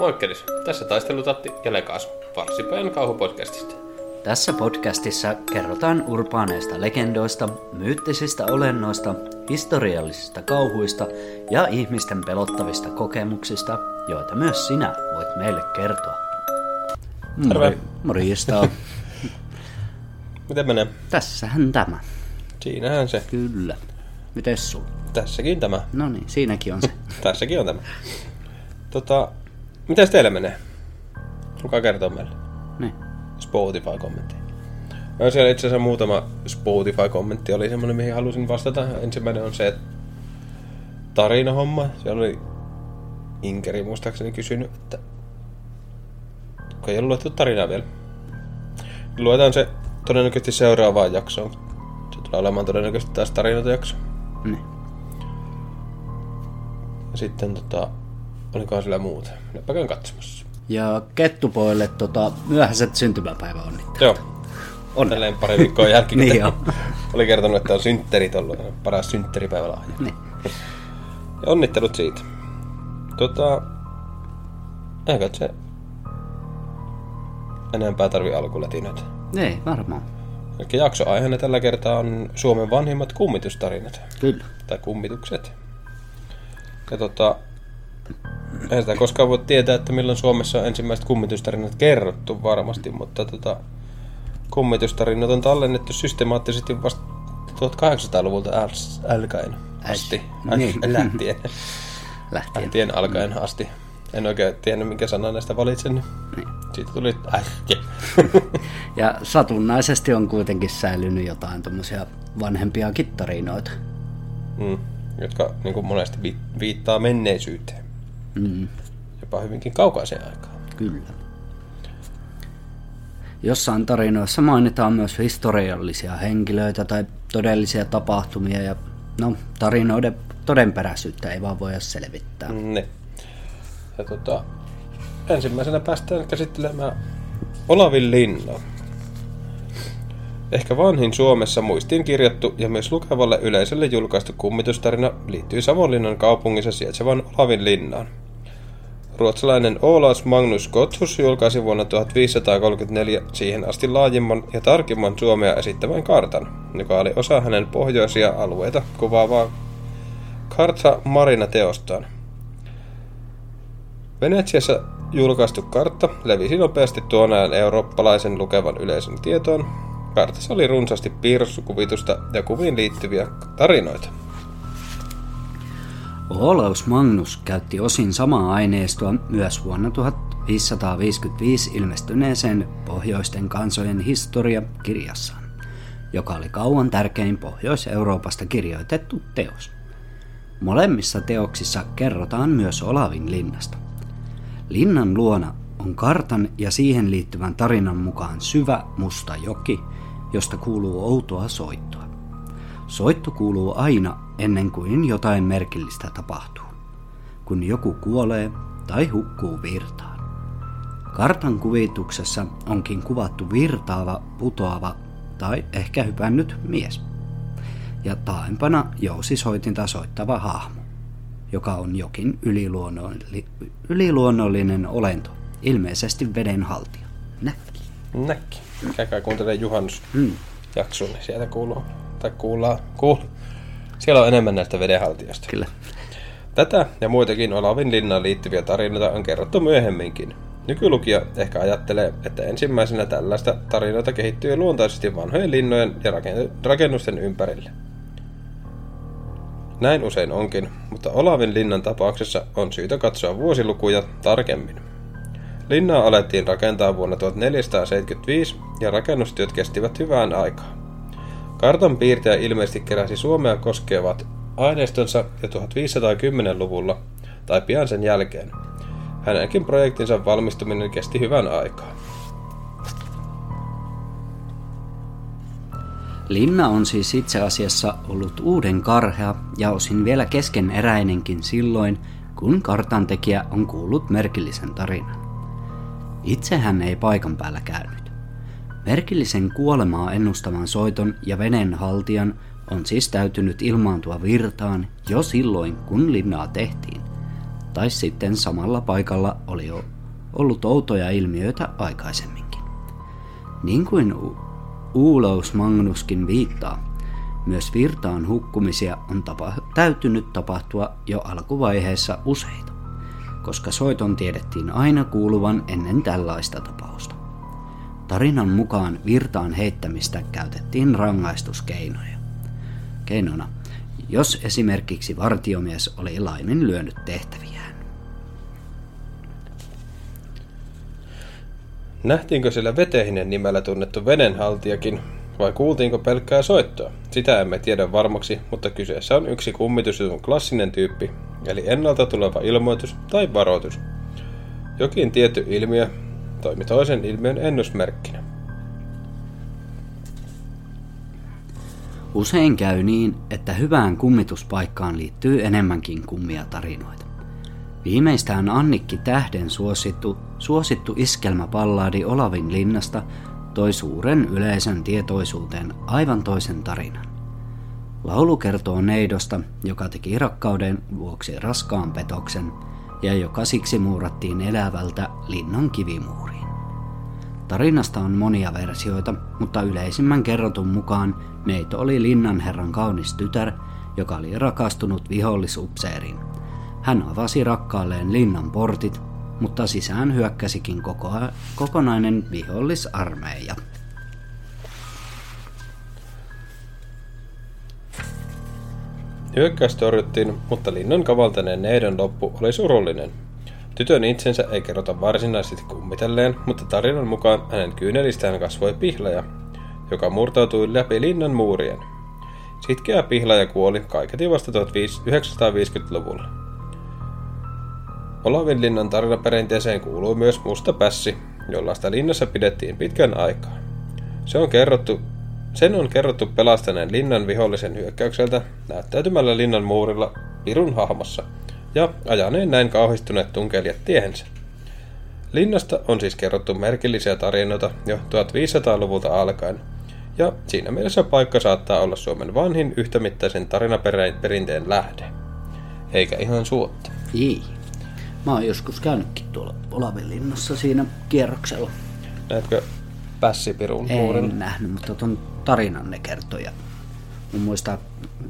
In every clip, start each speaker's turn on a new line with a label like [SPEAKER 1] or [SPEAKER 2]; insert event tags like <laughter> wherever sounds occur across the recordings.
[SPEAKER 1] Moikkelis, tässä taistelutatti ja Lekas, Varsipäin kauhupodcastista.
[SPEAKER 2] Tässä podcastissa kerrotaan urbaaneista legendoista, myyttisistä olennoista, historiallisista kauhuista ja ihmisten pelottavista kokemuksista, joita myös sinä voit meille kertoa.
[SPEAKER 1] Terve.
[SPEAKER 2] Morjesta. <laughs>
[SPEAKER 1] Miten menee?
[SPEAKER 2] Tässähän tämä.
[SPEAKER 1] Siinähän se.
[SPEAKER 2] Kyllä. Mites sulla?
[SPEAKER 1] Tässäkin tämä.
[SPEAKER 2] No niin, siinäkin on se. <laughs>
[SPEAKER 1] Tässäkin on tämä. Tota, mitäs teille menee? Kuka kertoo meille?
[SPEAKER 2] niin.
[SPEAKER 1] Spotify-kommentti. No siellä itse asiassa muutama Spotify-kommentti oli semmoinen, mihin halusin vastata. Ensimmäinen on se, että tarinahomma. Siellä oli Inkeri muistaakseni kysynyt, että kun ei ollut luettu tarinaa vielä. Luetaan se todennäköisesti seuraavaan jaksoon. Se tulee olemaan todennäköisesti taas tarinoita jakso.
[SPEAKER 2] niin.
[SPEAKER 1] Ja sitten tota, olikohan sillä muuta. Minäpä käyn katsomassa.
[SPEAKER 2] Ja Kettupoille tota, myöhäiset syntymäpäivä onnittelut.
[SPEAKER 1] Joo.
[SPEAKER 2] On.
[SPEAKER 1] Tälleen pari viikkoa jälkeen. <laughs>
[SPEAKER 2] Niin on.
[SPEAKER 1] Oli kertonut, että on synttärit ollut. Paras synttäripäivälahja.
[SPEAKER 2] Niin.
[SPEAKER 1] Ja onnittelut siitä. Tota... Eikä se... Enempää tarvi alkulätinöitä.
[SPEAKER 2] Ei, varmaan.
[SPEAKER 1] Eli jaksoaiheena tällä kertaa on Suomen vanhimmat kummitustarinat.
[SPEAKER 2] Kyllä.
[SPEAKER 1] Tai kummitukset. Ja tota... Ei sitä koskaan voi tietää, että milloin Suomessa on ensimmäiset kummitustarinat kerrottu varmasti, mutta tota... Kummitustarinat on tallennettu systemaattisesti vasta 1800-luvulta äl- alkaen asti.
[SPEAKER 2] Niin.
[SPEAKER 1] Lähtien. <laughs>
[SPEAKER 2] Lähtien.
[SPEAKER 1] Lähtien alkaen asti. En oikein tiennyt, minkä sanan näistä valitsen.
[SPEAKER 2] Niin.
[SPEAKER 1] Siitä tuli ähke. <laughs>
[SPEAKER 2] Ja satunnaisesti on kuitenkin säilynyt jotain tuommoisia vanhempia kittarinoita.
[SPEAKER 1] mm. Jotka niin kuin monesti vi- viittaa menneisyyteen.
[SPEAKER 2] Mm,
[SPEAKER 1] Jopa hyvinkin kaukaiseen aikaan.
[SPEAKER 2] kyllä. Jossain tarinoissa mainitaan myös historiallisia henkilöitä tai todellisia tapahtumia ja no, tarinoiden todenperäisyyttä ei vaan voida selvittää.
[SPEAKER 1] Ne. Ja tota, ensimmäisenä päästään käsittelemään Olavin linnaa. Ehkä vanhin Suomessa muistiin kirjattu ja myös lukevalle yleisölle julkaistu kummitustarina liittyy Savonlinnan kaupungissa sijaitsevan Olavin linnaan. Ruotsalainen Olaus Magnus Gotthus julkaisi vuonna 1534 siihen asti laajimman ja tarkimman Suomea esittävän kartan, joka oli osa hänen pohjoisia alueita kuvaavaa Kartsa Marina-teostaan. Venetsiassa julkaistu kartta levisi nopeasti tuon ajan eurooppalaisen lukevan yleisön tietoon. Kartassa oli runsaasti piirroskuvitusta ja kuviin liittyviä tarinoita.
[SPEAKER 2] Olaus Magnus käytti osin samaa aineistoa myös vuonna 1555 ilmestyneeseen Pohjoisten kansojen historia-kirjassaan, joka oli kauan tärkein Pohjois-Euroopasta kirjoitettu teos. Molemmissa teoksissa kerrotaan myös Olavin linnasta. Linnan luona on kartan ja siihen liittyvän tarinan mukaan syvä musta joki, josta kuuluu outoa soittoa. Soitto kuuluu aina ennen kuin jotain merkillistä tapahtuu, kun joku kuolee tai hukkuu virtaan. Kartan kuvituksessa onkin kuvattu virtaava, putoava tai ehkä hypännyt mies. Ja taaempana jousisoitinta soittava hahmo, joka on jokin yliluonnolli, yliluonnollinen olento, ilmeisesti vedenhaltija. Näkki.
[SPEAKER 1] Näkki. Käykää kuuntelemaan juhannusjakson,
[SPEAKER 2] Hmm,
[SPEAKER 1] niin sieltä kuuluu. Tai kuullaan. Kuul. Siellä on enemmän näistä vedenhaltijoista.
[SPEAKER 2] kyllä.
[SPEAKER 1] Tätä ja muitakin Olavin linnaan liittyviä tarinoita on kerrottu myöhemminkin. Nykylukija ehkä ajattelee, että ensimmäisenä tällaista tarinoita kehittyy luontaisesti vanhojen linnojen ja raken- rakennusten ympärille. Näin usein onkin, mutta Olavin linnan tapauksessa on syytä katsoa vuosilukuja tarkemmin. Linnaa alettiin rakentaa vuonna 1475 ja rakennustyöt kestivät hyvään aikaa. Kartan piirtäjä ilmeisesti keräsi Suomea koskevat aineistonsa jo 1510-luvulla tai pian sen jälkeen. Hänenkin projektinsa valmistuminen kesti hyvän aikaa.
[SPEAKER 2] Linna on siis itse asiassa ollut uuden karhea ja osin vielä keskeneräinenkin silloin, kun kartantekijä on kuullut merkillisen tarinan. Itse hän ei paikan päällä käynyt. Merkillisen kuolemaa ennustavan soiton ja veneen haltijan on siis täytynyt ilmaantua virtaan jo silloin, kun linnaa tehtiin. tai sitten samalla paikalla oli jo ollut outoja ilmiöitä aikaisemminkin. Niin kuin Uulaus Magnuskin viittaa, myös virtaan hukkumisia on tapa- täytynyt tapahtua jo alkuvaiheessa useita, koska soiton tiedettiin aina kuuluvan ennen tällaista tapausta. Tarinan mukaan virtaan heittämistä käytettiin rangaistuskeinoja. Keinona, jos esimerkiksi vartiomies oli laiminlyönyt tehtäviään.
[SPEAKER 1] Nähtiinkö sillä Vetehinen nimellä tunnettu venenhaltijakin, vai kuultiinko pelkkää soittoa? Sitä emme tiedä varmaksi, mutta kyseessä on yksi kummitusjutun klassinen tyyppi, eli ennalta tuleva ilmoitus tai varoitus. Jokin tietty ilmiö toimi toisen ilmiön ennusmerkkinä.
[SPEAKER 2] Usein käy niin, että hyvään kummituspaikkaan liittyy enemmänkin kummia tarinoita. Viimeistään Annikki Tähden suosittu, suosittu iskelmäpallaadi Olavin linnasta toi suuren yleisön tietoisuuteen aivan toisen tarinan. Laulu kertoo neidosta, joka teki rakkauden vuoksi raskaan petoksen ja joka siksi muurattiin elävältä linnan kivimuuriin. Tarinasta on monia versioita, mutta yleisimmän kerrotun mukaan neito oli linnanherran kaunis tytär, joka oli rakastunut vihollisupseeriin. Hän avasi rakkaalleen linnan portit mutta sisään hyökkäsikin koko, kokonainen vihollisarmeija.
[SPEAKER 1] Hyökkäys torjuttiin, mutta linnan kavaltaneen neidon loppu oli surullinen. Tytön itsensä ei kerrota varsinaisesti kummitelleen, mutta tarinan mukaan hänen kyynelistään kasvoi pihlaja, joka murtautui läpi linnan muurien. Sitkeä pihlaja kuoli kaiketi vasta 1950-luvulla. Olavinlinnan tarinaperinteeseen kuuluu myös musta pässi, jollaista linnassa pidettiin pitkän aikaa. Se on kerrottu, sen on kerrottu pelastaneen linnan vihollisen hyökkäykseltä näyttäytymällä linnan muurilla pirun hahmossa ja ajaneen näin kauhistuneet tunkelijat tiehensä. Linnasta on siis kerrottu merkillisiä tarinoita jo 1500-luvulta alkaen, ja siinä mielessä paikka saattaa olla Suomen vanhin yhtämittaisen tarinaperinteen lähde. Eikä ihan suotta.
[SPEAKER 2] Ei. Mä oon joskus käynytkin tuolla Olavinlinnassa siinä kierroksella.
[SPEAKER 1] Näetkö Pässipirun
[SPEAKER 2] En nähnyt, mutta ton tarinan ne kertoi. Ja mun muista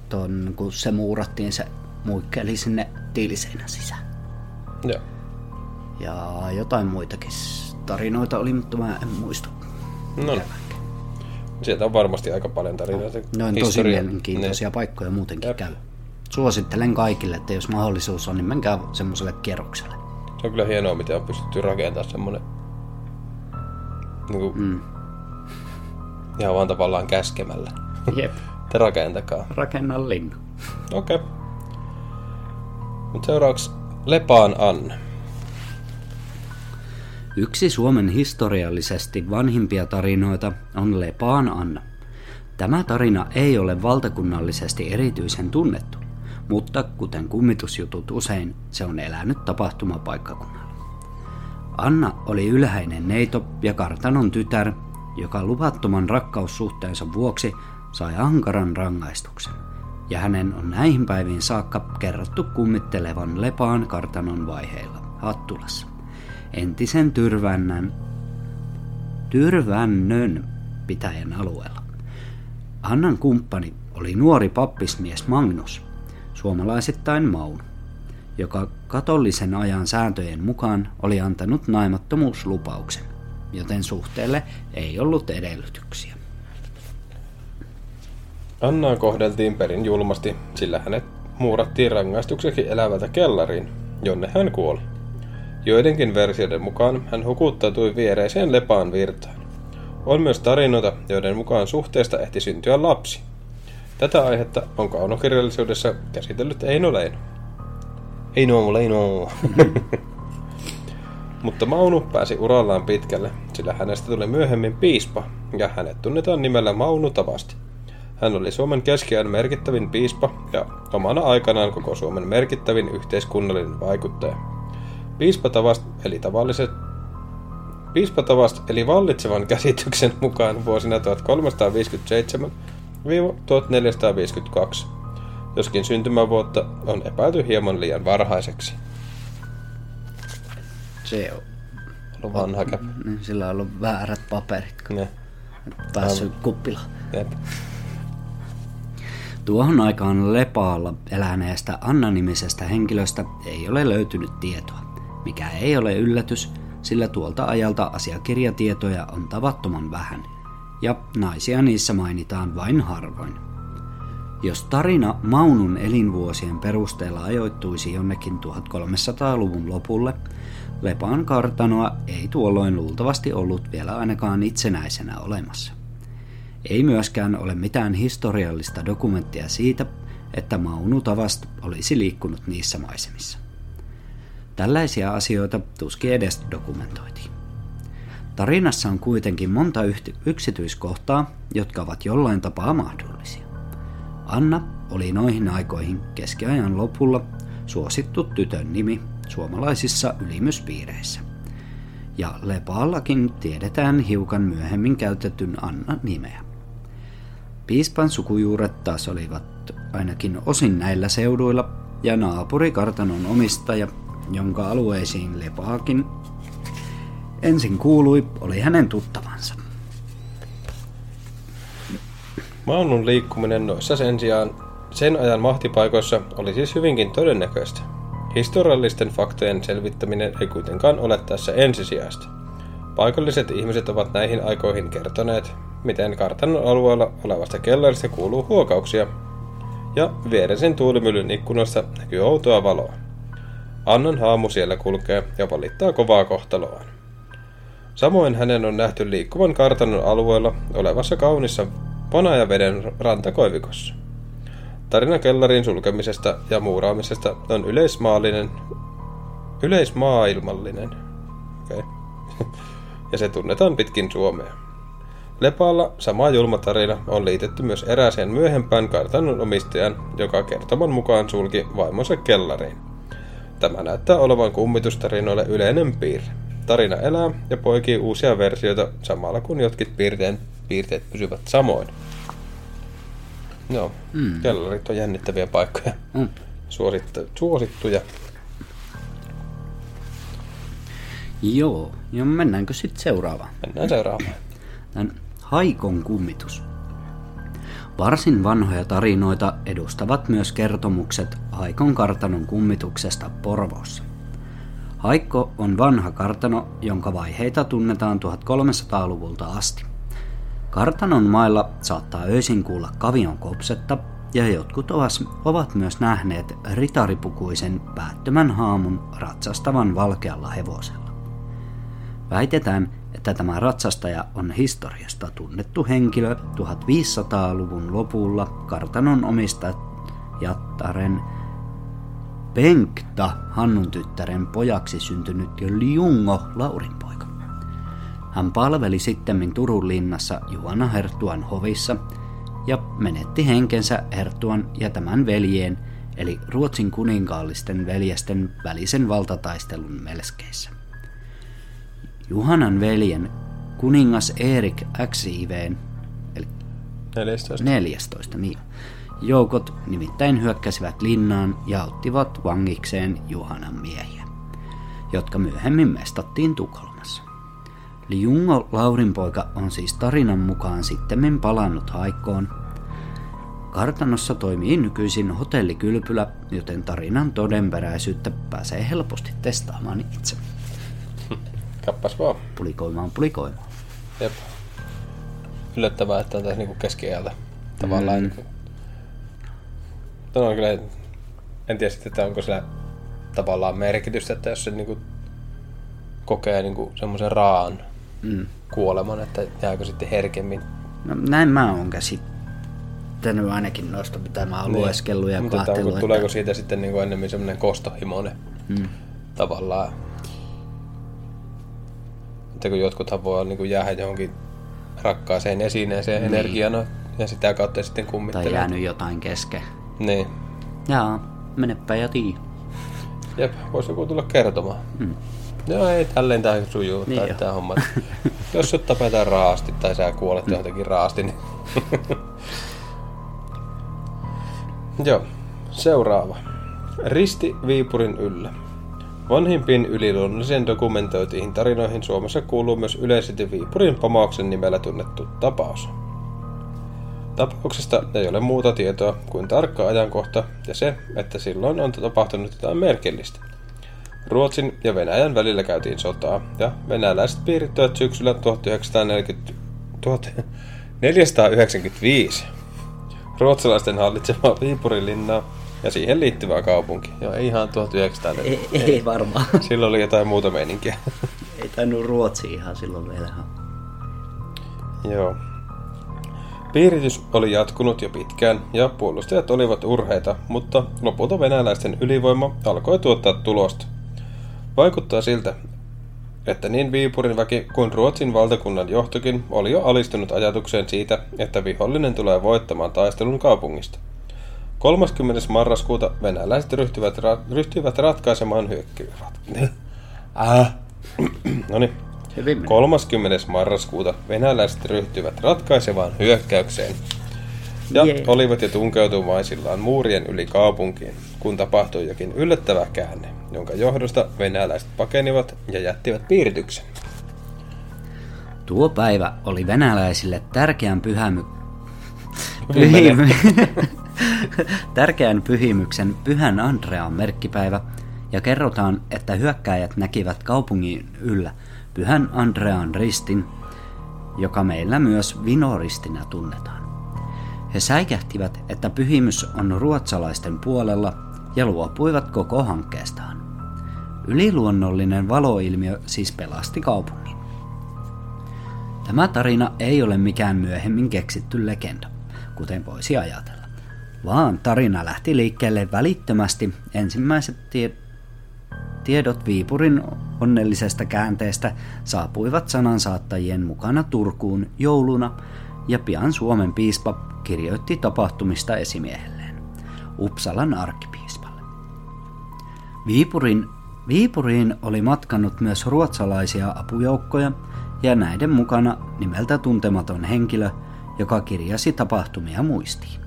[SPEAKER 2] ton, kun se muurattiin, se muikkeli sinne tiiliseinän sisään.
[SPEAKER 1] Joo.
[SPEAKER 2] Ja jotain muitakin tarinoita oli, mutta mä en muista.
[SPEAKER 1] No. Sieltä on varmasti aika paljon tarinoita.
[SPEAKER 2] Ne on tosi mielenkiintoisia
[SPEAKER 1] Niin.
[SPEAKER 2] paikkoja muutenkin
[SPEAKER 1] Jep.
[SPEAKER 2] käy. Suosittelen kaikille, että jos mahdollisuus on, niin menkää semmoiselle kierrokselle.
[SPEAKER 1] Se on kyllä hienoa, miten on pystytty rakentamaan semmonen niin kuin,
[SPEAKER 2] Mm.
[SPEAKER 1] Ihan vaan tavallaan käskemällä.
[SPEAKER 2] Jep. <laughs>
[SPEAKER 1] Te rakentakaa.
[SPEAKER 2] Rakenna linna.
[SPEAKER 1] Okei. Okay. Mutta seuraavaksi Lepaan Anna.
[SPEAKER 2] Yksi Suomen historiallisesti vanhimpia tarinoita on Lepaan Anna. Tämä tarina ei ole valtakunnallisesti erityisen tunnettu, mutta kuten kummitusjutut usein, se on elänyt tapahtumapaikkakunnalla. Anna oli ylhäinen neito ja kartanon tytär, joka luvattoman rakkaussuhteensa vuoksi sai ankaran rangaistuksen. Ja hänen on näihin päiviin saakka kerrottu kummittelevan Lepaan kartanon vaiheilla Hattulassa. Entisen Tyrvännän, Tyrvännön pitäjän alueella. Annan kumppani oli nuori pappismies Magnus, suomalaisittain Maunu, joka katolisen ajan sääntöjen mukaan oli antanut naimattomuuslupauksen, joten suhteelle ei ollut edellytyksiä.
[SPEAKER 1] Annaa kohdeltiin perin julmasti, sillä hänet muurattiin rangaistukseksi elävältä kellariin, jonne hän kuoli. Joidenkin versioiden mukaan hän hukuttautui viereiseen lepaan virtaan. On myös tarinoita, joiden mukaan suhteesta ehti syntyä lapsi. Tätä aihetta on kaunokirjallisuudessa käsitellyt Eino Leino. Eino Leino. <laughs> Mutta Maunu pääsi urallaan pitkälle, sillä hänestä tuli myöhemmin piispa, ja hänet tunnetaan nimellä Maunu Tavasti. Hän oli Suomen keskiajan merkittävin piispa ja omana aikanaan koko Suomen merkittävin yhteiskunnallinen vaikuttaja. Piispatavast eli tavalliset Piispatavast eli vallitsevan käsityksen mukaan vuosina 1357-1452, joskin syntymävuotta on epäilty hieman liian varhaiseksi.
[SPEAKER 2] Se on.
[SPEAKER 1] Ollut vanha käpä.
[SPEAKER 2] Niin sillä on ollut väärät paperit, kun
[SPEAKER 1] Ne.
[SPEAKER 2] päässyt kuppilaan.
[SPEAKER 1] Jep.
[SPEAKER 2] Tuohon aikaan Lepaalla eläneestä Anna-nimisestä henkilöstä ei ole löytynyt tietoa, mikä ei ole yllätys, sillä tuolta ajalta asiakirjatietoja on tavattoman vähän, ja naisia niissä mainitaan vain harvoin. Jos tarina Maunun elinvuosien perusteella ajoittuisi jonnekin 1300-luvun lopulle, Lepaan kartanoa ei tuolloin luultavasti ollut vielä ainakaan itsenäisenä olemassa. Ei myöskään ole mitään historiallista dokumenttia siitä, että Maunu Tavast olisi liikkunut niissä maisemissa. Tällaisia asioita tuskin edes dokumentoitiin. Tarinassa on kuitenkin monta yksityiskohtaa, jotka ovat jollain tapaa mahdollisia. Anna oli noihin aikoihin keskiajan lopulla suosittu tytön nimi suomalaisissa ylimyspiireissä. Ja Lepaallakin tiedetään hiukan myöhemmin käytetyn Anna-nimeä. Piispan sukujuuret taas olivat ainakin osin näillä seuduilla, ja naapurikartanon omistaja, jonka alueisiin Lepaakin ensin kuului, oli hänen tuttavansa.
[SPEAKER 1] Maunun liikkuminen noissa sen sijaan sen ajan mahtipaikoissa oli siis hyvinkin todennäköistä. Historiallisten faktojen selvittäminen ei kuitenkaan ole tässä ensisijaista. Paikalliset ihmiset ovat näihin aikoihin kertoneet, miten kartanon alueella olevasta kellarista kuuluu huokauksia, ja vieresen tuulimyllyn ikkunasta näkyy outoa valoa. Annan haamu siellä kulkee ja valittaa kovaa kohtaloaan. Samoin hänen on nähty liikkuvan kartanon alueella olevassa kaunissa Ponajaveden rantakoivikossa. Tarina kellarin sulkemisesta ja muuraamisesta on yleismaallinen, yleismaailmallinen. Okay. <laughs> ja se tunnetaan pitkin Suomea. Lepaalla sama julma tarina on liitetty myös erääseen myöhempään kartanon omistajan, joka kertoman mukaan sulki vaimonsa kellariin. Tämä näyttää olevan kummitustarinoille yleinen piirre. Tarina elää ja poikii uusia versioita samalla kun jotkin piirteet, piirteet pysyvät samoin. Joo, mm. kellarit on jännittäviä paikkoja.
[SPEAKER 2] Mm.
[SPEAKER 1] Suosittu, suosittuja.
[SPEAKER 2] Joo, ja mennäänkö sitten seuraavaan?
[SPEAKER 1] Mennään seuraavaan.
[SPEAKER 2] Tän Haikon kummitus. Varsin vanhoja tarinoita edustavat myös kertomukset Haikon kartanon kummituksesta Porvoossa. Haikko on vanha kartano, jonka vaiheita tunnetaan 1300-luvulta asti. Kartanon mailla saattaa öisin kuulla kavion kopsetta, ja jotkut ovat myös nähneet ritaripukuisen päättömän haamun ratsastavan valkealla hevosella. Väitetään, että tämä ratsastaja on historiasta tunnettu henkilö 1500-luvun lopulla kartanon omistajattaren Penkta Hannun tyttären pojaksi syntynyt Liungo Laurinpoika. Hän palveli sitten Turun linnassa Juhana Herttuan hovissa ja menetti henkensä Herttuan ja tämän veljeen, eli Ruotsin kuninkaallisten veljesten välisen valtataistelun melskeissä. Juhanan veljen kuningas Erik XIVn, eli
[SPEAKER 1] 14.
[SPEAKER 2] 14, niin. Joukot nimittäin hyökkäsivät linnaan ja ottivat vangikseen Juhanan miehiä, jotka myöhemmin mestattiin Tukholmassa. Liungo Laurinpoika on siis tarinan mukaan sittemmin palannut haikkoon. Kartanossa toimii nykyisin hotellikylpylä, joten tarinan todenperäisyyttä pääsee helposti testaamaan itse.
[SPEAKER 1] Kappas vaan.
[SPEAKER 2] Pulikoimaan, pulikoimaan.
[SPEAKER 1] Jep. Yllättävää, että on tässä niinku keskiajalta tavallaan.
[SPEAKER 2] Mm.
[SPEAKER 1] Tuo on kyllä, en tiedä sitten, että onko sillä tavallaan merkitystä, että jos se niinku kokee niinku semmoisen raan
[SPEAKER 2] Mm.
[SPEAKER 1] kuoleman, että jääkö sitten herkemmin.
[SPEAKER 2] No, näin mä oon käsittänyt ainakin noista, mitä mä oon lueskellut ja
[SPEAKER 1] Niin. Mutta että
[SPEAKER 2] katsellut.
[SPEAKER 1] onko, tuleeko siitä sitten niinku ennemmin semmoinen kostohimoinen
[SPEAKER 2] Mm.
[SPEAKER 1] tavallaan. Että kun jotkuthan voi niinku jäädä johonkin rakkaaseen esineeseen niin. energiana ja sitä kautta sitten
[SPEAKER 2] Tai
[SPEAKER 1] kummittelee.
[SPEAKER 2] jäänyt jotain kesken.
[SPEAKER 1] Niin.
[SPEAKER 2] Jaa, menepä ja tii.
[SPEAKER 1] Jep, voisi joku tulla kertomaan.
[SPEAKER 2] Mm.
[SPEAKER 1] Joo, ei tälleen tää sujuu
[SPEAKER 2] Niin jo.
[SPEAKER 1] tää homma. Jos sut tapetaan raasti tai sä kuolet johonkin raasti, niin... Joo, seuraava. Risti Viipurin yllä. Vanhimpiin yliluonnollisiin dokumentoituihin tarinoihin Suomessa kuuluu myös yleisesti Viipurin pamauksen nimellä tunnettu tapaus. Tapauksesta ei ole muuta tietoa kuin tarkka ajankohta ja se, että silloin on tapahtunut jotain merkillistä. Ruotsin ja Venäjän välillä käytiin sotaa ja venäläiset piirittyivät syksyllä 1940, 1495 ruotsalaisten hallitsemaa Viipurin linnaa ja siihen liittyvää kaupunki. Joo, ei ihan 1940.
[SPEAKER 2] Ei, ei varmaan. <laughs>
[SPEAKER 1] Silloin oli jotain muuta meininkiä. <laughs>
[SPEAKER 2] ei tainnut Ruotsi ihan silloin vielä.
[SPEAKER 1] Joo. Piiritys oli jatkunut jo pitkään ja puolustajat olivat urheita, mutta lopulta venäläisten ylivoima alkoi tuottaa tulosta. Vaikuttaa siltä, että niin Viipurin väki kuin Ruotsin valtakunnan johtokin oli jo alistunut ajatukseen siitä, että vihollinen tulee voittamaan taistelun kaupungista. 30. marraskuuta venäläiset ryhtyivät, ra- ryhtyivät ratkaisemaan hyökkäyksiä. <laughs> äh. no niin. 30. marraskuuta venäläiset ryhtyivät ratkaisevaan hyökkäykseen ja yeah. olivat jo tunkeutumaisillaan muurien yli kaupunkiin, kun tapahtui jokin yllättävä käänne, jonka johdosta venäläiset pakenivat ja jättivät piirityksen.
[SPEAKER 2] Tuo päivä oli venäläisille tärkeän pyhämy... <laughs> Pyhimy... <laughs> tärkeän pyhimyksen Pyhän Andrean merkkipäivä, ja kerrotaan, että hyökkäjät näkivät kaupungin yllä Pyhän Andrean ristin, joka meillä myös vinoristina tunnetaan. He säikähtivät, että pyhimys on ruotsalaisten puolella ja luopuivat koko hankkeestaan. Yliluonnollinen valoilmiö siis pelasti kaupungin. Tämä tarina ei ole mikään myöhemmin keksitty legenda, kuten voisi ajatella, vaan tarina lähti liikkeelle välittömästi ensimmäiset tie- tiedot Viipurin onnellisesta käänteestä saapuivat sanansaattajien mukana Turkuun jouluna ja pian Suomen piispa kirjoitti tapahtumista esimiehelleen, Uppsalan arkkipiispalle. Viipurin, Viipuriin oli matkannut myös ruotsalaisia apujoukkoja ja näiden mukana nimeltä tuntematon henkilö, joka kirjasi tapahtumia muistiin.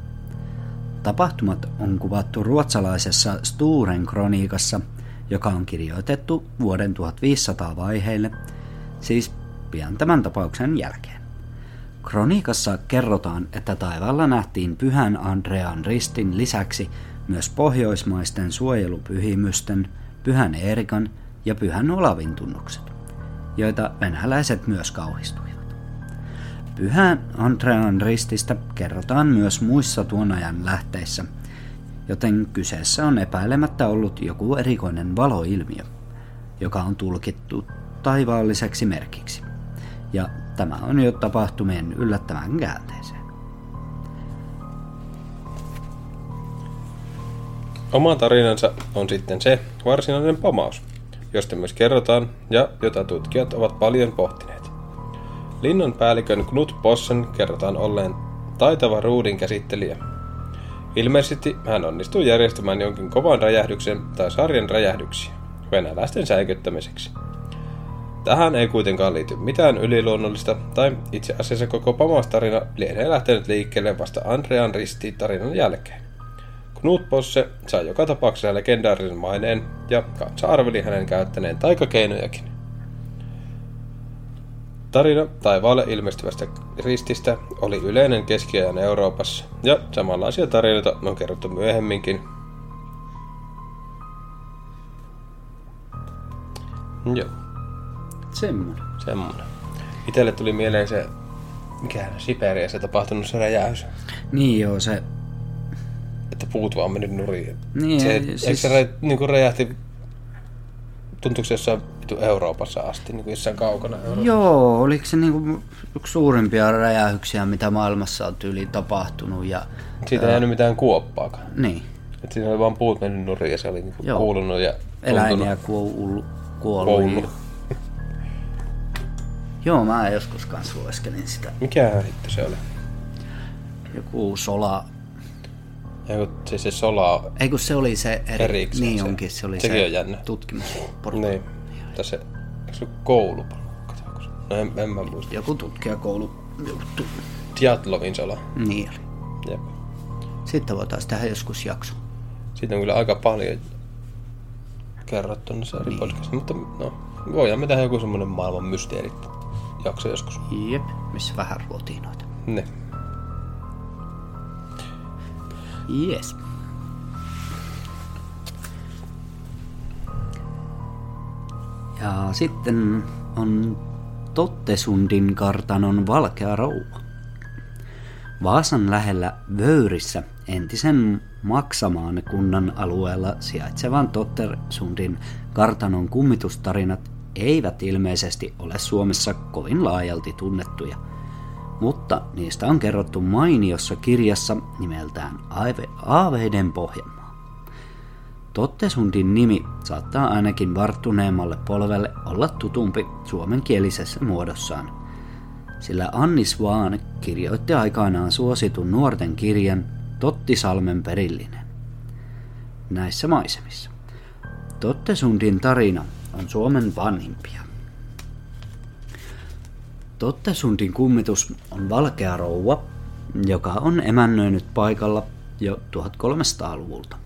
[SPEAKER 2] Tapahtumat on kuvattu ruotsalaisessa Sturen kroniikassa, joka on kirjoitettu vuoden 1500 vaiheille, siis pian tämän tapauksen jälkeen. Kronikassa kerrotaan, että taivaalla nähtiin pyhän Andrean ristin lisäksi myös pohjoismaisten suojelupyhimysten, pyhän Eerikan ja pyhän Olavin tunnukset, joita venäläiset myös kauhistuivat. Pyhän Andrean rististä kerrotaan myös muissa tuon ajan lähteissä, joten kyseessä on epäilemättä ollut joku erikoinen valoilmiö, joka on tulkittu taivaalliseksi merkiksi. Ja Tämä on jo tapahtumien yllättävän käänteeseen.
[SPEAKER 1] Oma tarinansa on sitten se varsinainen pamaus, josta myös kerrotaan ja jota tutkijat ovat paljon pohtineet. Linnan päällikön Knut Possen kerrotaan olleen taitava ruudin käsittelijä. Ilmeisesti hän onnistui järjestämään jonkin kovan räjähdyksen tai sarjan räjähdyksiä venäläisten säikyttämiseksi. Tähän ei kuitenkaan liity mitään yliluonnollista, tai itse asiassa koko Pamas-tarina lienee lähtenyt liikkeelle vasta Andrean risti tarinan jälkeen. Knut Posse sai joka tapauksessa legendaarisen maineen, ja kansa arveli hänen käyttäneen taikakeinojakin. Tarina taivaalle ilmestyvästä rististä oli yleinen keskiajan Euroopassa, ja samanlaisia tarinoita on kerrottu myöhemminkin. Joo.
[SPEAKER 2] Semmoinen.
[SPEAKER 1] Semmoinen. Itelle tuli mieleen se, mikä Siperiassa tapahtunut se räjäys.
[SPEAKER 2] Niin joo, se...
[SPEAKER 1] Että puut vaan mennyt nurin.
[SPEAKER 2] Niin,
[SPEAKER 1] se,
[SPEAKER 2] siis...
[SPEAKER 1] Eikö se räj, niin kuin räjähti, tuntuuko se jossain Euroopassa asti, niin kuin jossain kaukana Euroopassa?
[SPEAKER 2] Joo, oliko se niin kuin yksi suurimpia räjähyksiä, mitä maailmassa on tyyli tapahtunut. Ja,
[SPEAKER 1] Siitä ei jäänyt mitään kuoppaakaan.
[SPEAKER 2] Niin.
[SPEAKER 1] Että siinä oli vaan puut mennyt nurin ja se oli niin kuin kuulunut ja
[SPEAKER 2] Eläimiä kuollut. kuollut. Joo, mä joskus kans lueskelin sitä.
[SPEAKER 1] Mikä hitto se oli?
[SPEAKER 2] Joku sola...
[SPEAKER 1] Joku, siis se sola...
[SPEAKER 2] Ei kun se oli se eri...
[SPEAKER 1] Erikseen
[SPEAKER 2] niin
[SPEAKER 1] se.
[SPEAKER 2] onkin, se oli
[SPEAKER 1] Sekin
[SPEAKER 2] se
[SPEAKER 1] on jännä.
[SPEAKER 2] tutkimusporukka.
[SPEAKER 1] Niin. Tässä se on koulupalukka? No en, en mä muista.
[SPEAKER 2] Joku tutkijakoulu juttu.
[SPEAKER 1] Diatlovin sola.
[SPEAKER 2] Niin oli.
[SPEAKER 1] Jep.
[SPEAKER 2] Sitten voitaisiin tehdä joskus jakso.
[SPEAKER 1] Siitä on kyllä aika paljon kerrottu noissa eri podcastissa, mutta no, voidaan me tehdä joku semmonen maailman mysteeri jakso joskus.
[SPEAKER 2] Jep, missä vähän ruotiin noita.
[SPEAKER 1] Ne.
[SPEAKER 2] Yes. Ja sitten on Tottesundin kartanon valkea rouva. Vaasan lähellä Vöyrissä entisen Maksamaan kunnan alueella sijaitsevan Tottersundin kartanon kummitustarinat eivät ilmeisesti ole Suomessa kovin laajalti tunnettuja, mutta niistä on kerrottu mainiossa kirjassa nimeltään Aave- Aaveiden Pohjanmaa. Tottesundin nimi saattaa ainakin varttuneemmalle polvelle olla tutumpi suomenkielisessä muodossaan, sillä Annis Vaan kirjoitti aikanaan suositun nuorten kirjan Tottisalmen perillinen. Näissä maisemissa. Tottesundin tarina on Suomen vanhimpia. Tottesundin kummitus on valkea rouva, joka on emännöinyt paikalla jo 1300-luvulta.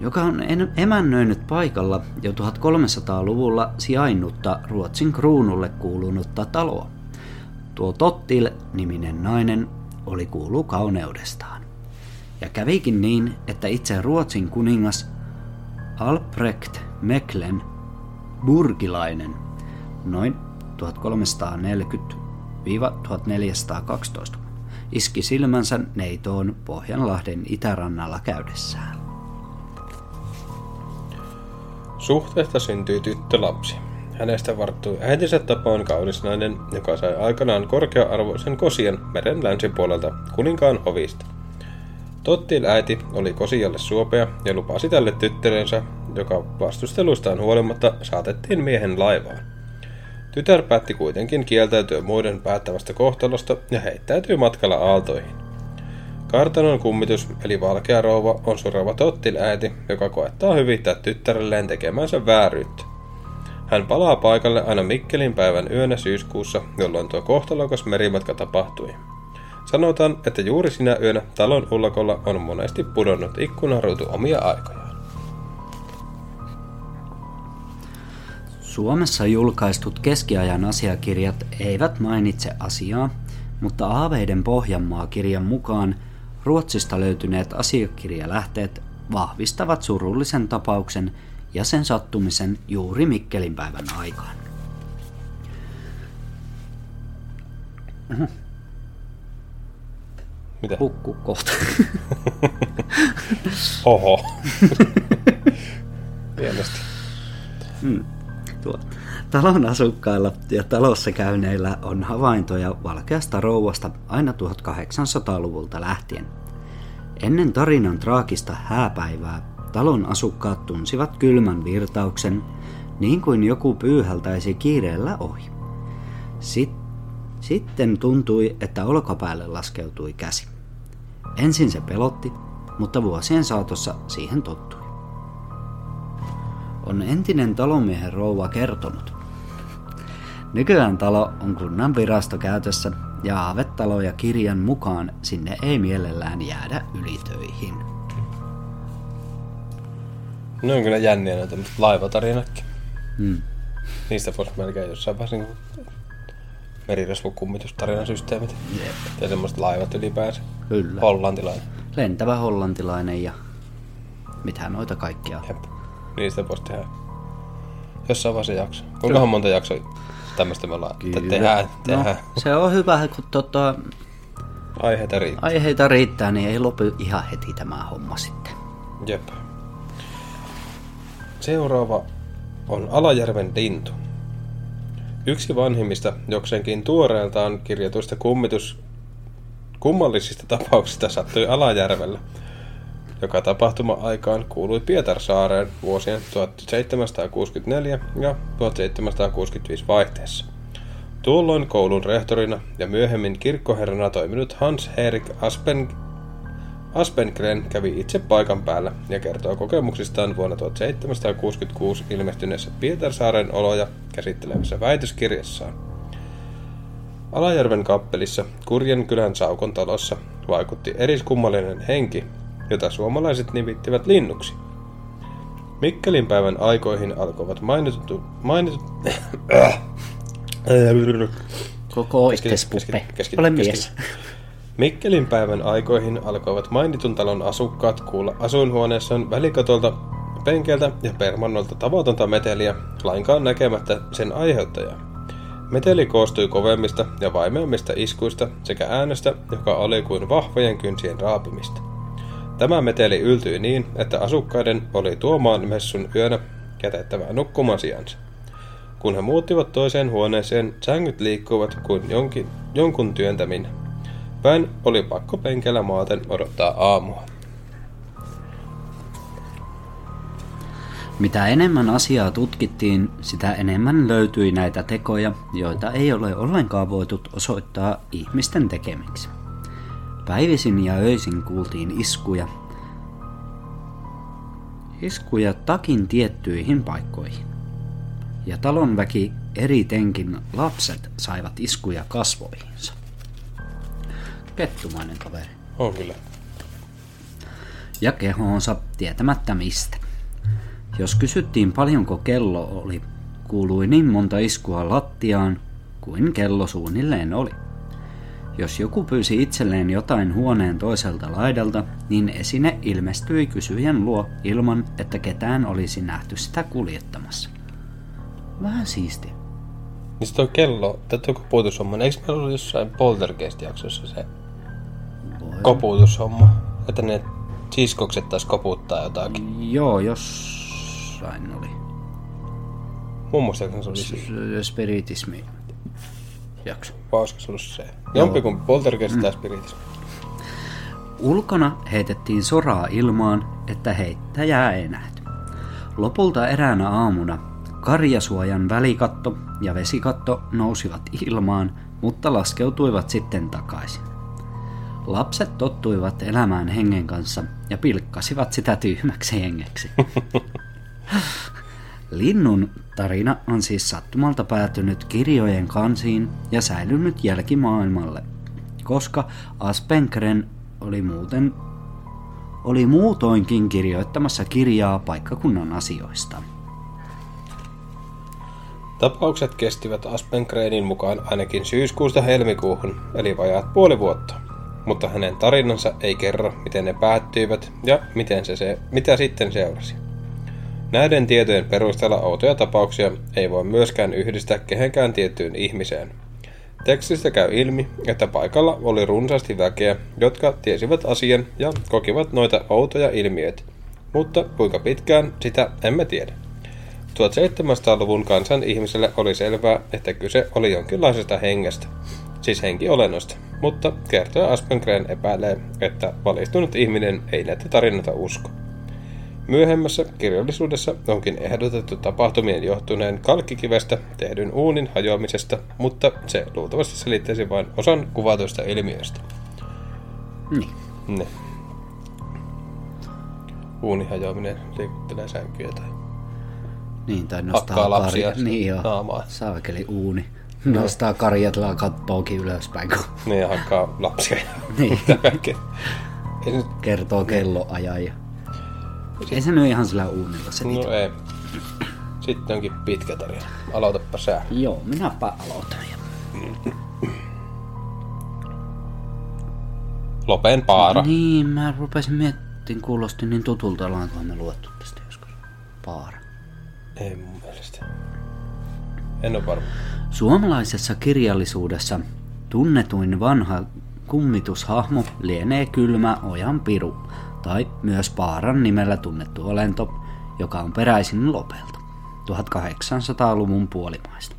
[SPEAKER 2] Joka on emännöinyt paikalla jo 1300-luvulla sijainnutta Ruotsin kruunulle kuulunutta taloa. Tuo Tottil-niminen nainen oli kuulu kauneudestaan. Ja kävikin niin, että itse Ruotsin kuningas Albrecht Meklen burgilainen noin 1340-1412 iski silmänsä neitoon Pohjanlahden itärannalla käydessään.
[SPEAKER 1] Suhteesta syntyi tyttölapsi. Hänestä varttui äitinsä tapoin kaunis nainen, joka sai aikanaan korkea-arvoisen kosian meren länsipuolelta kuninkaan ovista. Tottil äiti oli kosialle suopea ja lupasi tälle tyttärensä, joka vastusteluistaan huolimatta saatettiin miehen laivaan. Tytär päätti kuitenkin kieltäytyä muiden päättävästä kohtalosta ja heittäytyi matkalla aaltoihin. Kartanon kummitus, eli valkea rouva, on surava Tottil äiti, joka koettaa hyvittää tyttärelleen tekemänsä vääryyttä. Hän palaa paikalle aina Mikkelin päivän yönä syyskuussa, jolloin tuo kohtalokas merimatka tapahtui. Sanotaan, että juuri sinä yönä talon ullakolla on monesti pudonnut ikkunaruutu omia aikojaan.
[SPEAKER 2] Suomessa julkaistut keskiajan asiakirjat eivät mainitse asiaa, mutta Aaveiden Pohjanmaa-kirjan mukaan Ruotsista löytyneet asiakirjalähteet vahvistavat surullisen tapauksen ja sen sattumisen juuri Mikkelin päivän aikaan.
[SPEAKER 1] Mitä?
[SPEAKER 2] Hukku kohta. <laughs>
[SPEAKER 1] Oho. <laughs> Hienosti.
[SPEAKER 2] Tuo. Talon asukkailla ja talossa käyneillä on havaintoja valkeasta rouvasta aina 1800-luvulta lähtien. Ennen tarinan traagista hääpäivää talon asukkaat tunsivat kylmän virtauksen, niin kuin joku pyyhältäisi kiireellä ohi. Sit, sitten tuntui, että olkapäälle laskeutui käsi. Ensin se pelotti, mutta vuosien saatossa siihen tottui on entinen talomiehen rouva kertonut. Nykyään talo on kunnan virastokäytössä ja aavetalo ja kirjan mukaan sinne ei mielellään jäädä ylitöihin.
[SPEAKER 1] Ne on kyllä jänniä noita tämmöiset laivatarinatkin.
[SPEAKER 2] Hmm.
[SPEAKER 1] Niistä voisi melkein jossain vaiheessa niin merirosvokummitustarinansysteemit.
[SPEAKER 2] Jep.
[SPEAKER 1] Ja semmoiset laivat ylipäänsä.
[SPEAKER 2] Kyllä.
[SPEAKER 1] Hollantilainen.
[SPEAKER 2] Lentävä hollantilainen ja mitä noita kaikkia.
[SPEAKER 1] Jep. Niistä voisi tehdä jossain vaiheessa jakso. Kuinkahan monta jaksoa tämmöistä me ollaan te- tehdään, tehdään.
[SPEAKER 2] No, se on hyvä, kun tota,
[SPEAKER 1] Aiheita riittää.
[SPEAKER 2] aiheita riittää, niin ei lopu ihan heti tämä homma sitten.
[SPEAKER 1] Jep. Seuraava on Alajärven lintu. Yksi vanhimmista jokseenkin tuoreeltaan kirjatuista kummitus kummallisista tapauksista sattui Alajärvellä, joka tapahtuma-aikaan kuului Pietarsaareen vuosien 1764 ja 1765 vaihteessa. Tuolloin koulun rehtorina ja myöhemmin kirkkoherrana toiminut Hans Erik Aspen Aspengren kävi itse paikan päällä ja kertoo kokemuksistaan vuonna 1766 ilmestyneessä Pietarsaaren oloja käsittelevässä väitöskirjassaan. Alajärven kappelissa Kurjen kylän Saukon talossa vaikutti eriskummallinen henki, jota suomalaiset nimittivät linnuksi. Mikkelin päivän aikoihin alkoivat mainitut... mainitut <coughs>
[SPEAKER 2] Koko itses puppe. Ole mies.
[SPEAKER 1] Mikkelin päivän aikoihin alkoivat mainitun talon asukkaat kuulla asuinhuoneessaan välikatolta, penkeltä ja permannolta tavatonta meteliä, lainkaan näkemättä sen aiheuttajaa. Meteli koostui kovemmista ja vaimeammista iskuista sekä äänestä, joka oli kuin vahvojen kynsien raapimista. Tämä meteli yltyi niin, että asukkaiden oli tuomaan messun yönä jätettävää nukkumasiansa. Kun he muuttivat toiseen huoneeseen, sängyt liikkuivat kuin jonkin, jonkun työntäminä. Väen oli pakko penkellä maaten odottaa aamua.
[SPEAKER 2] Mitä enemmän asiaa tutkittiin, sitä enemmän löytyi näitä tekoja, joita ei ole ollenkaan voitu osoittaa ihmisten tekemiksi. Päivisin ja öisin kuultiin iskuja, iskuja takin tiettyihin paikkoihin. Ja talon väki eritenkin lapset saivat iskuja kasvoihinsa. Kettumainen kaveri.
[SPEAKER 1] On kyllä.
[SPEAKER 2] ja kehoonsa tietämättä mistä. Jos kysyttiin paljonko kello oli, kuului niin monta iskua lattiaan kuin kello suunnilleen oli. Jos joku pyysi itselleen jotain huoneen toiselta laidalta, niin esine ilmestyi kysyjän luo ilman, että ketään olisi nähty sitä kuljettamassa. Vähän siistiä.
[SPEAKER 1] Niin on kello, tai tuo koputushomma. Eikö meillä ollut jossain poltergeist-jaksossa se. Koputushomma? Että ne siskokset taas koputtaa jotakin.
[SPEAKER 2] Joo, jossain oli.
[SPEAKER 1] Mun muistaakseni se oli siinä.
[SPEAKER 2] S- Spiritismi jakso.
[SPEAKER 1] Olisiko se ollut se? Jompikumpi poltergeist tai spiritismi.
[SPEAKER 2] Ulkona heitettiin soraa ilmaan, että heittäjää ei nähty. Lopulta eräänä aamuna karjasuojan välikatto ja vesikatto nousivat ilmaan, mutta laskeutuivat sitten takaisin. Lapset tottuivat elämään hengen kanssa ja pilkkasivat sitä tyhmäksi hengeksi. <laughs> Linnun tarina on siis sattumalta päätynyt kirjojen kansiin ja säilynyt jälkimaailmalle, koska Aspenkren oli muuten oli muutoinkin kirjoittamassa kirjaa paikkakunnan asioista.
[SPEAKER 1] Tapaukset kestivät Aspengreenin mukaan ainakin syyskuusta helmikuuhun, eli vajaat puoli vuotta. Mutta hänen tarinansa ei kerro, miten ne päättyivät ja miten se, se, mitä sitten seurasi. Näiden tietojen perusteella outoja tapauksia ei voi myöskään yhdistää kehenkään tiettyyn ihmiseen. Tekstistä käy ilmi, että paikalla oli runsaasti väkeä, jotka tiesivät asian ja kokivat noita outoja ilmiöitä. Mutta kuinka pitkään, sitä emme tiedä. 1700-luvun kansan ihmiselle oli selvää, että kyse oli jonkinlaisesta hengestä, siis henkiolennosta, mutta kertoja Aspengren epäilee, että valistunut ihminen ei näitä tarinoita usko. Myöhemmässä kirjallisuudessa onkin ehdotettu tapahtumien johtuneen kalkkikivestä tehdyn uunin hajoamisesta, mutta se luultavasti selittäisi vain osan kuvatuista ilmiöistä.
[SPEAKER 2] Niin.
[SPEAKER 1] Ne. Uunin hajoaminen liikuttelee sänkyjä tai
[SPEAKER 2] Niin, tai nostaa
[SPEAKER 1] Hakkaa lapsia
[SPEAKER 2] karja- Niin joo,
[SPEAKER 1] naamaan.
[SPEAKER 2] saakeli uuni. <laughs> Nostaa karjatella kattookin ylöspäin, kun <laughs>
[SPEAKER 1] niin ja hakkaa lapsia. <laughs>
[SPEAKER 2] Niin.
[SPEAKER 1] Ei nyt,
[SPEAKER 2] kertoo kelloajan. Ja... Ei se nyt ihan sillä uunilla se
[SPEAKER 1] no ei. Sitten onkin pitkä tarina. Aloitapa sä.
[SPEAKER 2] Joo, minäpä aloitan. Ja...
[SPEAKER 1] Lopen paara.
[SPEAKER 2] Niin, mä rupesin miettimään, kuulosti niin tutulta, ollaankohan me luettu tästä joskus. Paara.
[SPEAKER 1] Ei mun mielestä. En ole varma.
[SPEAKER 2] Suomalaisessa kirjallisuudessa tunnetuin vanha kummitushahmo lienee kylmä ojan piru, tai myös Paaran nimellä tunnettu olento, joka on peräisin Lopelta, 1800-luvun puolimaista.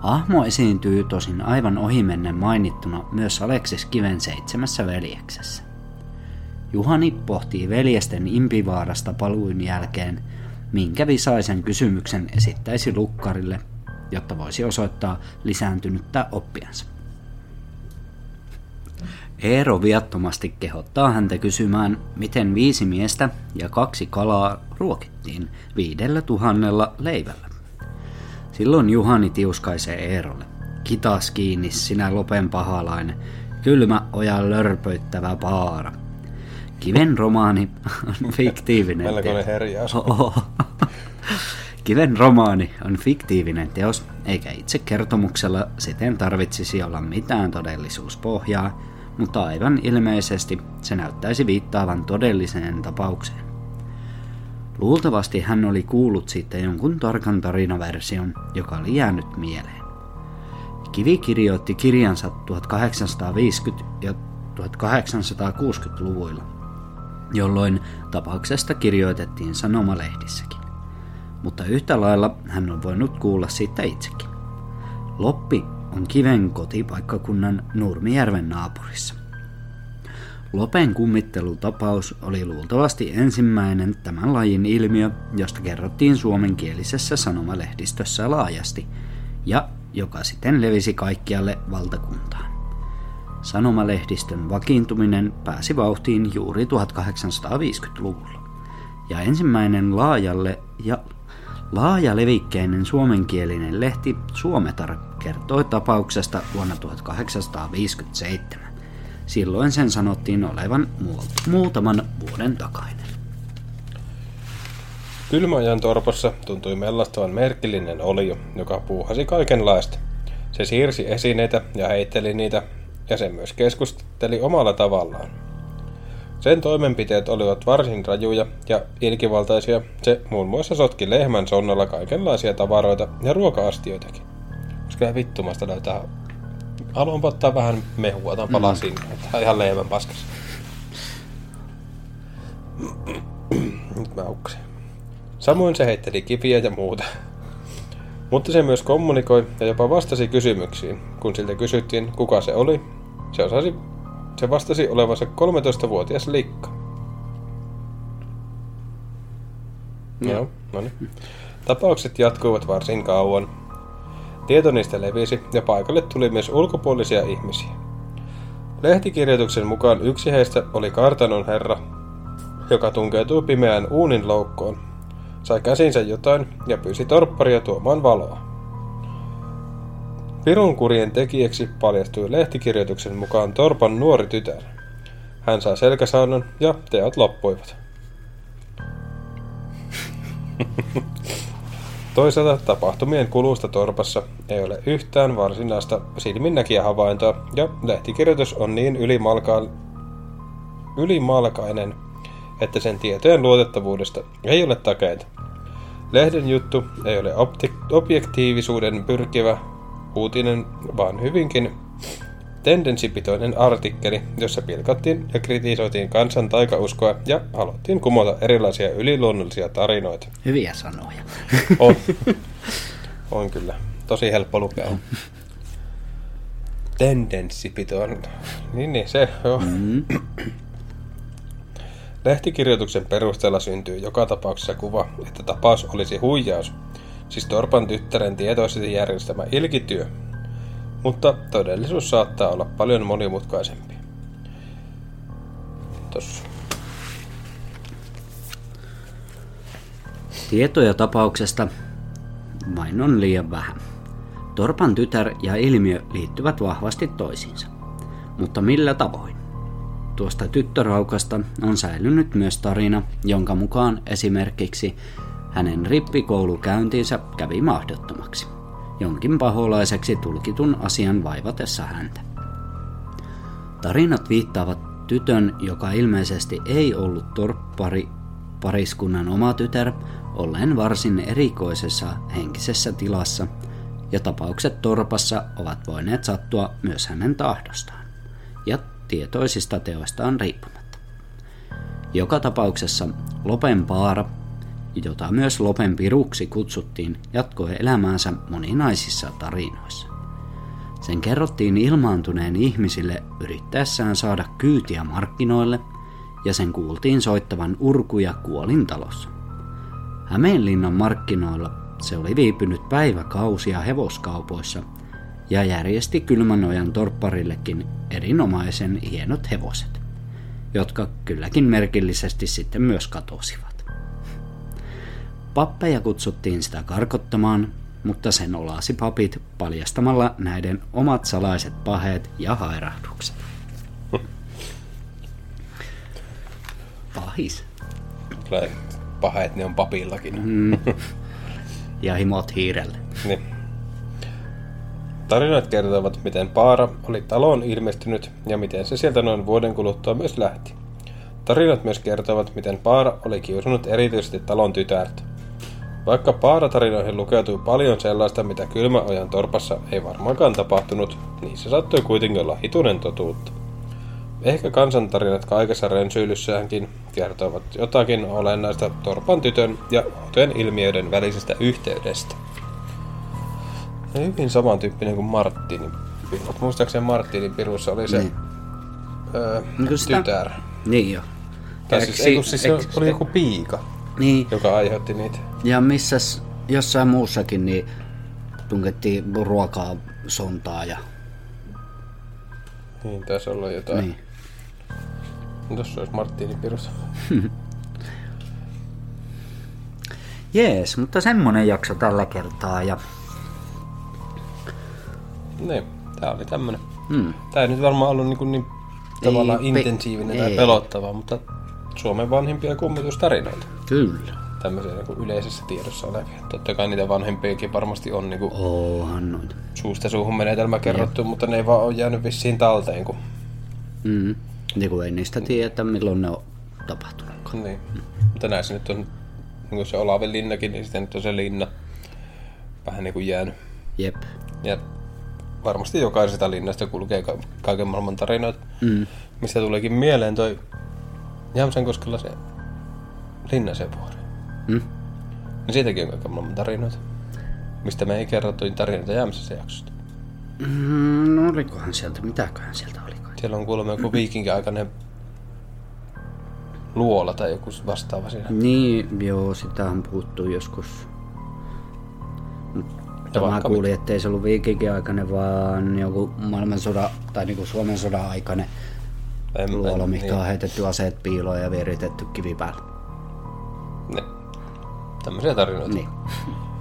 [SPEAKER 2] Hahmo esiintyy tosin aivan ohimennen mainittuna myös Aleksis Kiven seitsemässä veljeksessä. Juhani pohtii veljesten impivaarasta paluun jälkeen, minkä visaisen kysymyksen esittäisi lukkarille, jotta voisi osoittaa lisääntynyttä oppiansa. Eero viattomasti kehottaa häntä kysymään, miten viisi miestä ja kaksi kalaa ruokittiin viidellä tuhannella leivällä. Silloin Juhani tiuskaisee Eerolle. Kitas kiinni, sinä lopen pahalainen, kylmä ojan lörpöittävä paara. Kiven romaani on <laughs> fiktiivinen
[SPEAKER 1] Melkoinen herjaus.
[SPEAKER 2] Kiven romaani on fiktiivinen teos, eikä itse kertomuksella siten tarvitsisi olla mitään todellisuuspohjaa, mutta aivan ilmeisesti se näyttäisi viittaavan todelliseen tapaukseen. Luultavasti hän oli kuullut siitä jonkun tarkan tarinaversion, joka oli jäänyt mieleen. Kivi kirjoitti kirjansa 1850- ja 1860-luvuilla, jolloin tapauksesta kirjoitettiin sanomalehdissäkin. Mutta yhtä lailla hän on voinut kuulla siitä itsekin. Loppi on Kiven kotipaikkakunnan Nurmijärven naapurissa. Lopen kummittelutapaus oli luultavasti ensimmäinen tämän lajin ilmiö, josta kerrottiin suomenkielisessä sanomalehdistössä laajasti, ja joka siten levisi kaikkialle valtakuntaan. Sanomalehdistön vakiintuminen pääsi vauhtiin juuri 1850-luvulla, ja ensimmäinen laajalle ja laaja levikkeinen suomenkielinen lehti Suometar kertoi tapauksesta vuonna 1857. Silloin sen sanottiin olevan muutaman vuoden takainen.
[SPEAKER 1] Kylmäajan torpossa tuntui mellastavan merkillinen olio, joka puuhasi kaikenlaista. Se siirsi esineitä ja heitteli niitä, ja se myös keskusteli omalla tavallaan. Sen toimenpiteet olivat varsin rajuja ja ilkivaltaisia. Se muun muassa sotki lehmän sonnalla kaikenlaisia tavaroita ja ruoka-astioitakin. Koska vittumasta löytää Haluan ottaa vähän mehua, otan palasin. Mm. Tää on ihan leivän paskas. Nyt mä uksin. Samoin se heitteli kiviä ja muuta. Mutta se myös kommunikoi ja jopa vastasi kysymyksiin. Kun siltä kysyttiin, kuka se oli, se, osasi, se vastasi olevansa 13-vuotias likka. No. Joo, no niin. Tapaukset jatkuivat varsin kauan, Tieto niistä levisi ja paikalle tuli myös ulkopuolisia ihmisiä. Lehtikirjoituksen mukaan yksi heistä oli kartanon herra, joka tunkeutui pimeään uunin loukkoon, sai käsinsä jotain ja pyysi torpparia tuomaan valoa. Pirun kurien tekijäksi paljastui lehtikirjoituksen mukaan Torpan nuori tytär. Hän sai selkäsaunan ja teot loppuivat. <laughs> Toisaalta tapahtumien kulusta torpassa ei ole yhtään varsinaista silminnäkiä havaintoa, ja lehtikirjoitus on niin ylimalkaan, ylimalkainen, että sen tietojen luotettavuudesta ei ole takeita. Lehden juttu ei ole objektiivisuuden pyrkivä uutinen, vaan hyvinkin tendenssipitoinen artikkeli, jossa pilkattiin ja kritisoitiin kansan taikauskoa ja haluttiin kumota erilaisia yliluonnollisia tarinoita.
[SPEAKER 2] Hyviä sanoja.
[SPEAKER 1] On. <laughs> On kyllä. Tosi helppo lukea. Tendenssipitoinen. Niin, niin, se joo. Mm. Lehtikirjoituksen perusteella syntyy joka tapauksessa kuva, että tapaus olisi huijaus, siis Torpan tyttären tietoisesti järjestämä ilkityö, mutta todellisuus saattaa olla paljon monimutkaisempi. Tossa.
[SPEAKER 2] Tietoja tapauksesta vain on liian vähän. Torpan tytär ja ilmiö liittyvät vahvasti toisiinsa. Mutta millä tavoin? Tuosta tyttöraukasta on säilynyt myös tarina, jonka mukaan esimerkiksi hänen rippikoulukäyntinsä kävi mahdottomaksi jonkin paholaiseksi tulkitun asian vaivatessa häntä. Tarinat viittaavat tytön, joka ilmeisesti ei ollut torppari pariskunnan oma tytär, ollen varsin erikoisessa henkisessä tilassa, ja tapaukset torpassa ovat voineet sattua myös hänen tahdostaan ja tietoisista teoistaan riippumatta. Joka tapauksessa Lopen Paara jota myös Lopen piruksi kutsuttiin, jatkoi elämäänsä moninaisissa tarinoissa. Sen kerrottiin ilmaantuneen ihmisille yrittäessään saada kyytiä markkinoille, ja sen kuultiin soittavan urkuja kuolintalossa. Hämeenlinnan markkinoilla se oli viipynyt päiväkausia hevoskaupoissa ja järjesti Kylmänojan torpparillekin erinomaisen hienot hevoset, jotka kylläkin merkillisesti sitten myös katosivat. Pappeja kutsuttiin sitä karkottamaan, mutta sen olasi papit paljastamalla näiden omat salaiset paheet ja hairahdukset. Pahis.
[SPEAKER 1] Tulee paheet, ne on papillakin.
[SPEAKER 2] Mm. Ja himot hiirelle.
[SPEAKER 1] Niin. Tarinat kertovat, miten Paara oli taloon ilmestynyt ja miten se sieltä noin vuoden kuluttua myös lähti. Tarinat myös kertovat, miten Paara oli kiusannut erityisesti talon tytärtä. Vaikka Paara-tarinoihin lukeutuu paljon sellaista, mitä kylmäojan torpassa ei varmaankaan tapahtunut, niin se saattoi kuitenkin olla hitunen totuutta. Ehkä kansantarinat kaikessa rensyilyssääänkin kertovat jotakin olennaista torpan tytön ja outojen ilmiöiden välisestä yhteydestä. Ja hyvin samantyyppinen kuin Marttinin pirut. Muistaakseni Marttinin pirussa oli se
[SPEAKER 2] Niin.
[SPEAKER 1] öö,
[SPEAKER 2] Niin sitä-
[SPEAKER 1] tytär.
[SPEAKER 2] Niin jo.
[SPEAKER 1] Tai siis, ei, kun siis se oli joku piika,
[SPEAKER 2] Niin,
[SPEAKER 1] joka aiheutti niitä.
[SPEAKER 2] Ja missäs jossain muussakin niin tunkettiin ruokaa sontaa ja
[SPEAKER 1] Niin, taisi olla jotain.
[SPEAKER 2] niin.
[SPEAKER 1] Niin. Tuossa olisi Marttinin pirus. <laughs>
[SPEAKER 2] Jees, mutta semmonen jakso tällä kertaa ja
[SPEAKER 1] Niin, tää oli tämmönen.
[SPEAKER 2] mm,
[SPEAKER 1] Tää ei nyt varmaan ollut niin, niin tavallaan
[SPEAKER 2] pe-
[SPEAKER 1] intensiivinen tai
[SPEAKER 2] ei.
[SPEAKER 1] pelottava, mutta Suomen vanhimpia kummitustarinoita.
[SPEAKER 2] kyllä.
[SPEAKER 1] Tämmöisiä niin yleisessä tiedossa olevia. Totta kai niitä vanhempiakin varmasti on niin kuin
[SPEAKER 2] Oohan noita.
[SPEAKER 1] suusta suuhun menetelmä kerrottu, mutta ne ei vaan ole jäänyt vissiin talteen. Kun...
[SPEAKER 2] Mm. Niin kuin ei niistä tiedä, milloin ne on tapahtunut.
[SPEAKER 1] Niin. Mutta näissä nyt on niin kuin se Olaven linnakin, niin sitten nyt on se linna vähän niin kuin jäänyt.
[SPEAKER 2] Jep.
[SPEAKER 1] Ja varmasti jokaisesta linnasta kulkee ka- kaiken maailman tarinoita.
[SPEAKER 2] Mm.
[SPEAKER 1] Mistä tuleekin mieleen toi Jämsänkoskella se Linnasevuori.
[SPEAKER 2] Mm.
[SPEAKER 1] Niin siitäkin on kaiken maailman tarinoita. Mistä me ei kerrottu tarinoita Jämsässä jaksosta.
[SPEAKER 2] Mm, no olikohan sieltä, mitäköhän sieltä olikaan.
[SPEAKER 1] Siellä on kuulemma joku viikinkiaikainen luola tai joku vastaava siinä.
[SPEAKER 2] Niin, joo, sitähän puuttuu joskus. Mutta mä
[SPEAKER 1] vaikka
[SPEAKER 2] kuulin, ettei se ollut viikinkin aikainen, vaan joku maailmansodan tai niinku Suomen sodan aikainen
[SPEAKER 1] En,
[SPEAKER 2] luola,
[SPEAKER 1] en-
[SPEAKER 2] mikä
[SPEAKER 1] niin,
[SPEAKER 2] on heitetty aseet piiloon ja vieritetty kivi päälle.
[SPEAKER 1] niin. Tämmöisiä tarinoita.
[SPEAKER 2] Niin.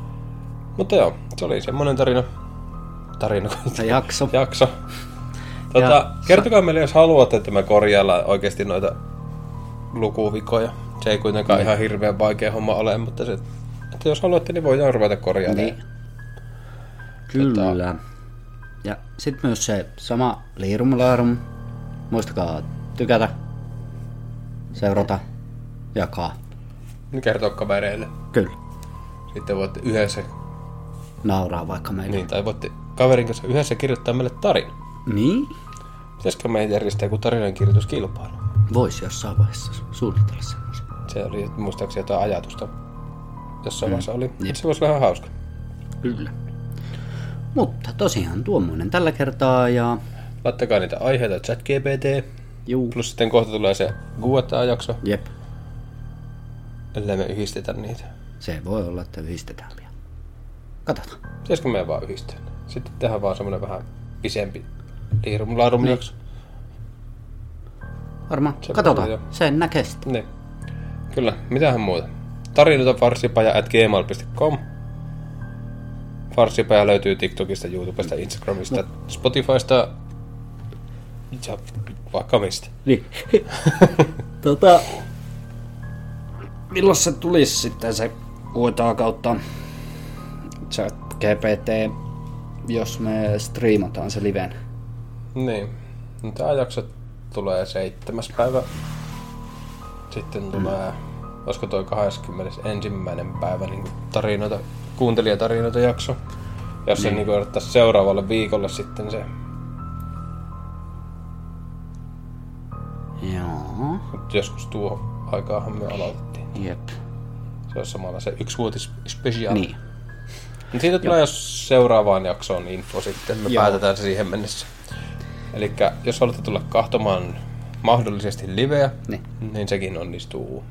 [SPEAKER 2] <laughs>
[SPEAKER 1] Mutta joo, se oli semmonen tarina. Tarina.
[SPEAKER 2] Se jakso. <laughs>
[SPEAKER 1] jakso. Tota,
[SPEAKER 2] Ja-
[SPEAKER 1] kertokaa meille, jos haluatte, että me korjaillaan oikeasti noita lukuvikoja. Se ei kuitenkaan ihan hirveän vaikea homma ole, mutta se, että jos haluatte, niin voidaan ruveta korjailemaan.
[SPEAKER 2] Niin. Kyllä. Ja sitten myös se sama liirumlaarum. Muistakaa tykätä, seurata, jakaa.
[SPEAKER 1] Niin kertoa kavereille.
[SPEAKER 2] Kyllä.
[SPEAKER 1] Sitten voitte yhdessä,
[SPEAKER 2] Nauraa vaikka meille.
[SPEAKER 1] niin, tai voitte kaverin kanssa yhdessä kirjoittaa meille tarina.
[SPEAKER 2] Niin?
[SPEAKER 1] Pitäisikö meidän järjestää joku tarinankirjoituskilpailu?
[SPEAKER 2] Voisi jossain vaiheessa suunnitella semmoisen.
[SPEAKER 1] Se oli muistaakseni jotain ajatusta. Jossain vaiheessa oli.
[SPEAKER 2] Jep.
[SPEAKER 1] Se voisi olla ihan hauska.
[SPEAKER 2] Kyllä. Mutta tosiaan tuommoinen tällä kertaa ja...
[SPEAKER 1] Laittakaa niitä aiheita ChatGPT.
[SPEAKER 2] Juu.
[SPEAKER 1] Plus sitten kohta tulee se Guetta-jakso,
[SPEAKER 2] Jep.
[SPEAKER 1] Ellei me yhdistetä niitä.
[SPEAKER 2] Se voi olla, että yhdistetään vielä. Katsotaan.
[SPEAKER 1] Pitäisikö me vaan yhdistää? Sitten tehdään vaan semmonen vähän pisempi liirum laarum jakso.
[SPEAKER 2] Varmaan.
[SPEAKER 1] Se
[SPEAKER 2] Katsotaan.
[SPEAKER 1] joo.
[SPEAKER 2] Sen näkee sitten.
[SPEAKER 1] Niin. Kyllä, mitähän muuta. Tarinoita farsipaja at gmail.com Farsipaja löytyy TikTokista, YouTubesta, Instagramista, Spotifysta ja vaikka mistä.
[SPEAKER 2] Niin. <laughs> tota... Milloin se tulisi sitten se uitaa kautta chat GPT, jos me striimataan se liven?
[SPEAKER 1] Niin. Tämä jakso tulee seitsemäs päivä. Sitten tulee, olisiko toi 21. päivä niin tarinoita, kuuntelijatarinoita jakso. Jos se niin odottaisi seuraavalle viikolle sitten se.
[SPEAKER 2] Joo.
[SPEAKER 1] Joskus tuo aikaahan me aloitettiin.
[SPEAKER 2] Jep.
[SPEAKER 1] Se on samalla se yksivuotis special.
[SPEAKER 2] Niin.
[SPEAKER 1] Mut siitä tulee jos seuraavaan jaksoon info sitten. Me
[SPEAKER 2] Joo.
[SPEAKER 1] päätetään se siihen mennessä. Eli jos haluatte tulla kahtomaan mahdollisesti liveä,
[SPEAKER 2] Niin.
[SPEAKER 1] niin sekin onnistuu.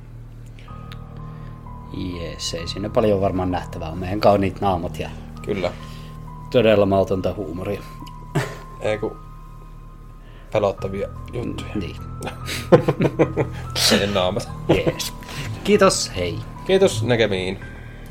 [SPEAKER 2] Jees, ei siinä paljon varmaan nähtävää on. Meidän kauniit naamat ja
[SPEAKER 1] Kyllä.
[SPEAKER 2] todella mautonta huumoria.
[SPEAKER 1] Ei kun pelottavia juttuja.
[SPEAKER 2] Niin. <laughs>
[SPEAKER 1] Sen naamat.
[SPEAKER 2] Jees. Kiitos, hei.
[SPEAKER 1] Kiitos näkemiin.